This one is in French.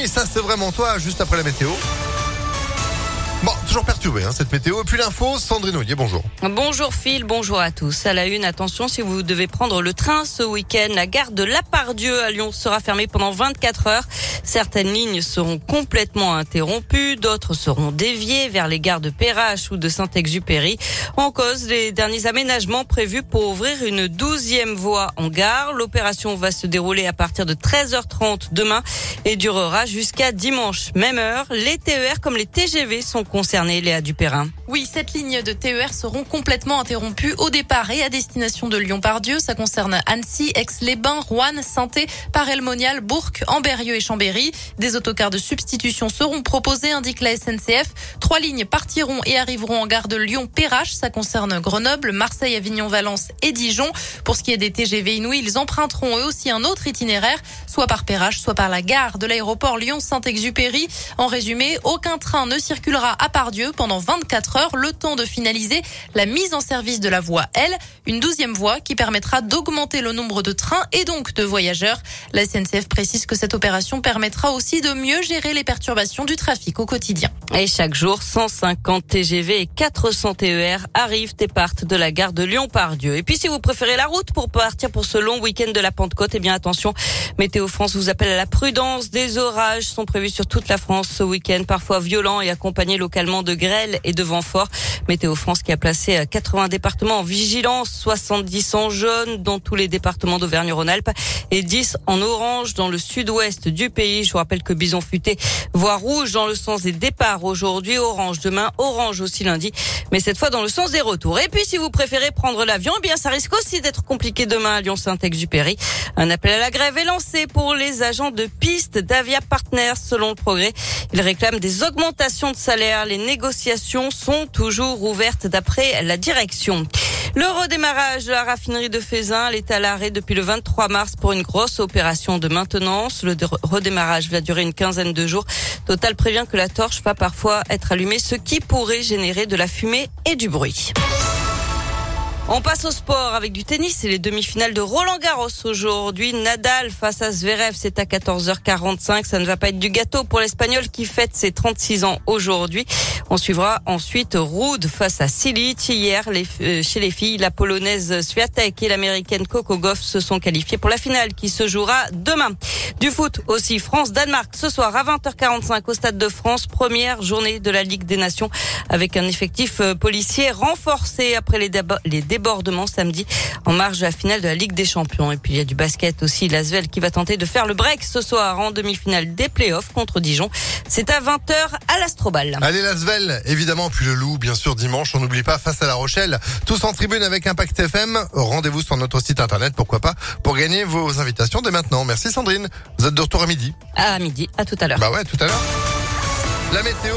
nuit. Ça, c'est vraiment toi, juste après la météo. Bon, toujours perturbé hein, cette météo. Et puis l'info, Sandrine Ollier, bonjour. Bonjour Phil, bonjour à tous. À la une, attention, si vous devez prendre le train ce week-end, la gare de Lapardieu à Lyon sera fermée pendant 24 heures. Certaines lignes seront complètement interrompues, d'autres seront déviées vers les gares de Perrache ou de Saint-Exupéry. En cause, les derniers aménagements prévus pour ouvrir une douzième voie en gare. L'opération va se dérouler à partir de 13h30 demain et durera jusqu'à dimanche. Même heure, les TER comme les TGV sont concernés, Léa Dupérin. Oui, cette ligne de TER seront complètement interrompues au départ et à destination de Lyon-Pardieu. Ça concerne Annecy, Aix-les-Bains, Rouen, Sainté, Paray-le-Monial, Bourg, Amberieu et Chambéry. Des autocars de substitution seront proposés, indique la SNCF. Trois lignes partiront et arriveront en gare de Lyon-Perrache. Ça concerne Grenoble, Marseille, Avignon, Valence et Dijon. Pour ce qui est des TGV Inouï, ils emprunteront eux aussi un autre itinéraire, soit par Perrache, soit par la gare de l'aéroport Lyon-Saint-Exupéry. En résumé, aucun train ne circulera à Pardieu pendant 24 heures, le temps de finaliser la mise en service de la voie L, une douzième voie qui permettra d'augmenter le nombre de trains et donc de voyageurs. La SNCF précise que cette opération permettra aussi de mieux gérer les perturbations du trafic au quotidien. Et chaque jour, 150 TGV et 400 TER arrivent et partent de la gare de Lyon-Pardieu. Et puis, si vous préférez la route pour partir pour ce long week-end de la Pentecôte, eh bien, attention, Météo France vous appelle à la prudence. Des orages sont prévus sur toute la France ce week-end, parfois violents et accompagnés localement de grêles et de vents forts. Météo France qui a placé 80 départements en vigilance, 70 en jaune dans tous les départements d'Auvergne-Rhône-Alpes et 10 en orange dans le sud-ouest du pays. Je vous rappelle que Bison Futé voit rouge dans le sens des départs aujourd'hui, orange demain, orange aussi lundi, mais cette fois dans le sens des retours. Et puis si vous préférez prendre l'avion, eh bien ça risque aussi d'être compliqué demain à Lyon-Saint-Exupéry. Un appel à la grève est lancé pour les agents de piste d'Avia Partners selon le progrès. Ils réclament des augmentations de salaire. Les négociations sont toujours ouvertes d'après la direction. Le redémarrage de la raffinerie de Fézin, est à l'arrêt depuis le 23 mars pour une grosse opération de maintenance. Le redémarrage va durer une quinzaine de jours. Total prévient que la torche va parfois être allumée, ce qui pourrait générer de la fumée et du bruit. On passe au sport avec du tennis et les demi-finales de Roland Garros aujourd'hui. Nadal face à Zverev, c'est à 14h45. Ça ne va pas être du gâteau pour l'Espagnol qui fête ses 36 ans aujourd'hui. On suivra ensuite Rude face à Silic. Hier, euh, chez les filles, la polonaise Swiatek et l'américaine Coco Goff se sont qualifiées pour la finale qui se jouera demain. Du foot aussi, France-Danemark ce soir à 20h45 au Stade de France. Première journée de la Ligue des Nations avec un effectif euh, policier renforcé après les, les débordements samedi en marge de la finale de la Ligue des Champions. Et puis il y a du basket aussi, l'Asvel qui va tenter de faire le break ce soir en demi-finale des playoffs contre Dijon. C'est à 20h à l'Astrobal. Allez l'Asvel, évidemment, puis le Loup, bien sûr, dimanche. On n'oublie pas face à La Rochelle. Tous en tribune avec Impact FM. Rendez-vous sur notre site internet, pourquoi pas, pour gagner vos invitations dès maintenant. Merci Sandrine. Vous êtes de retour à midi. À midi, à tout à l'heure. Bah ouais, tout à l'heure. La météo.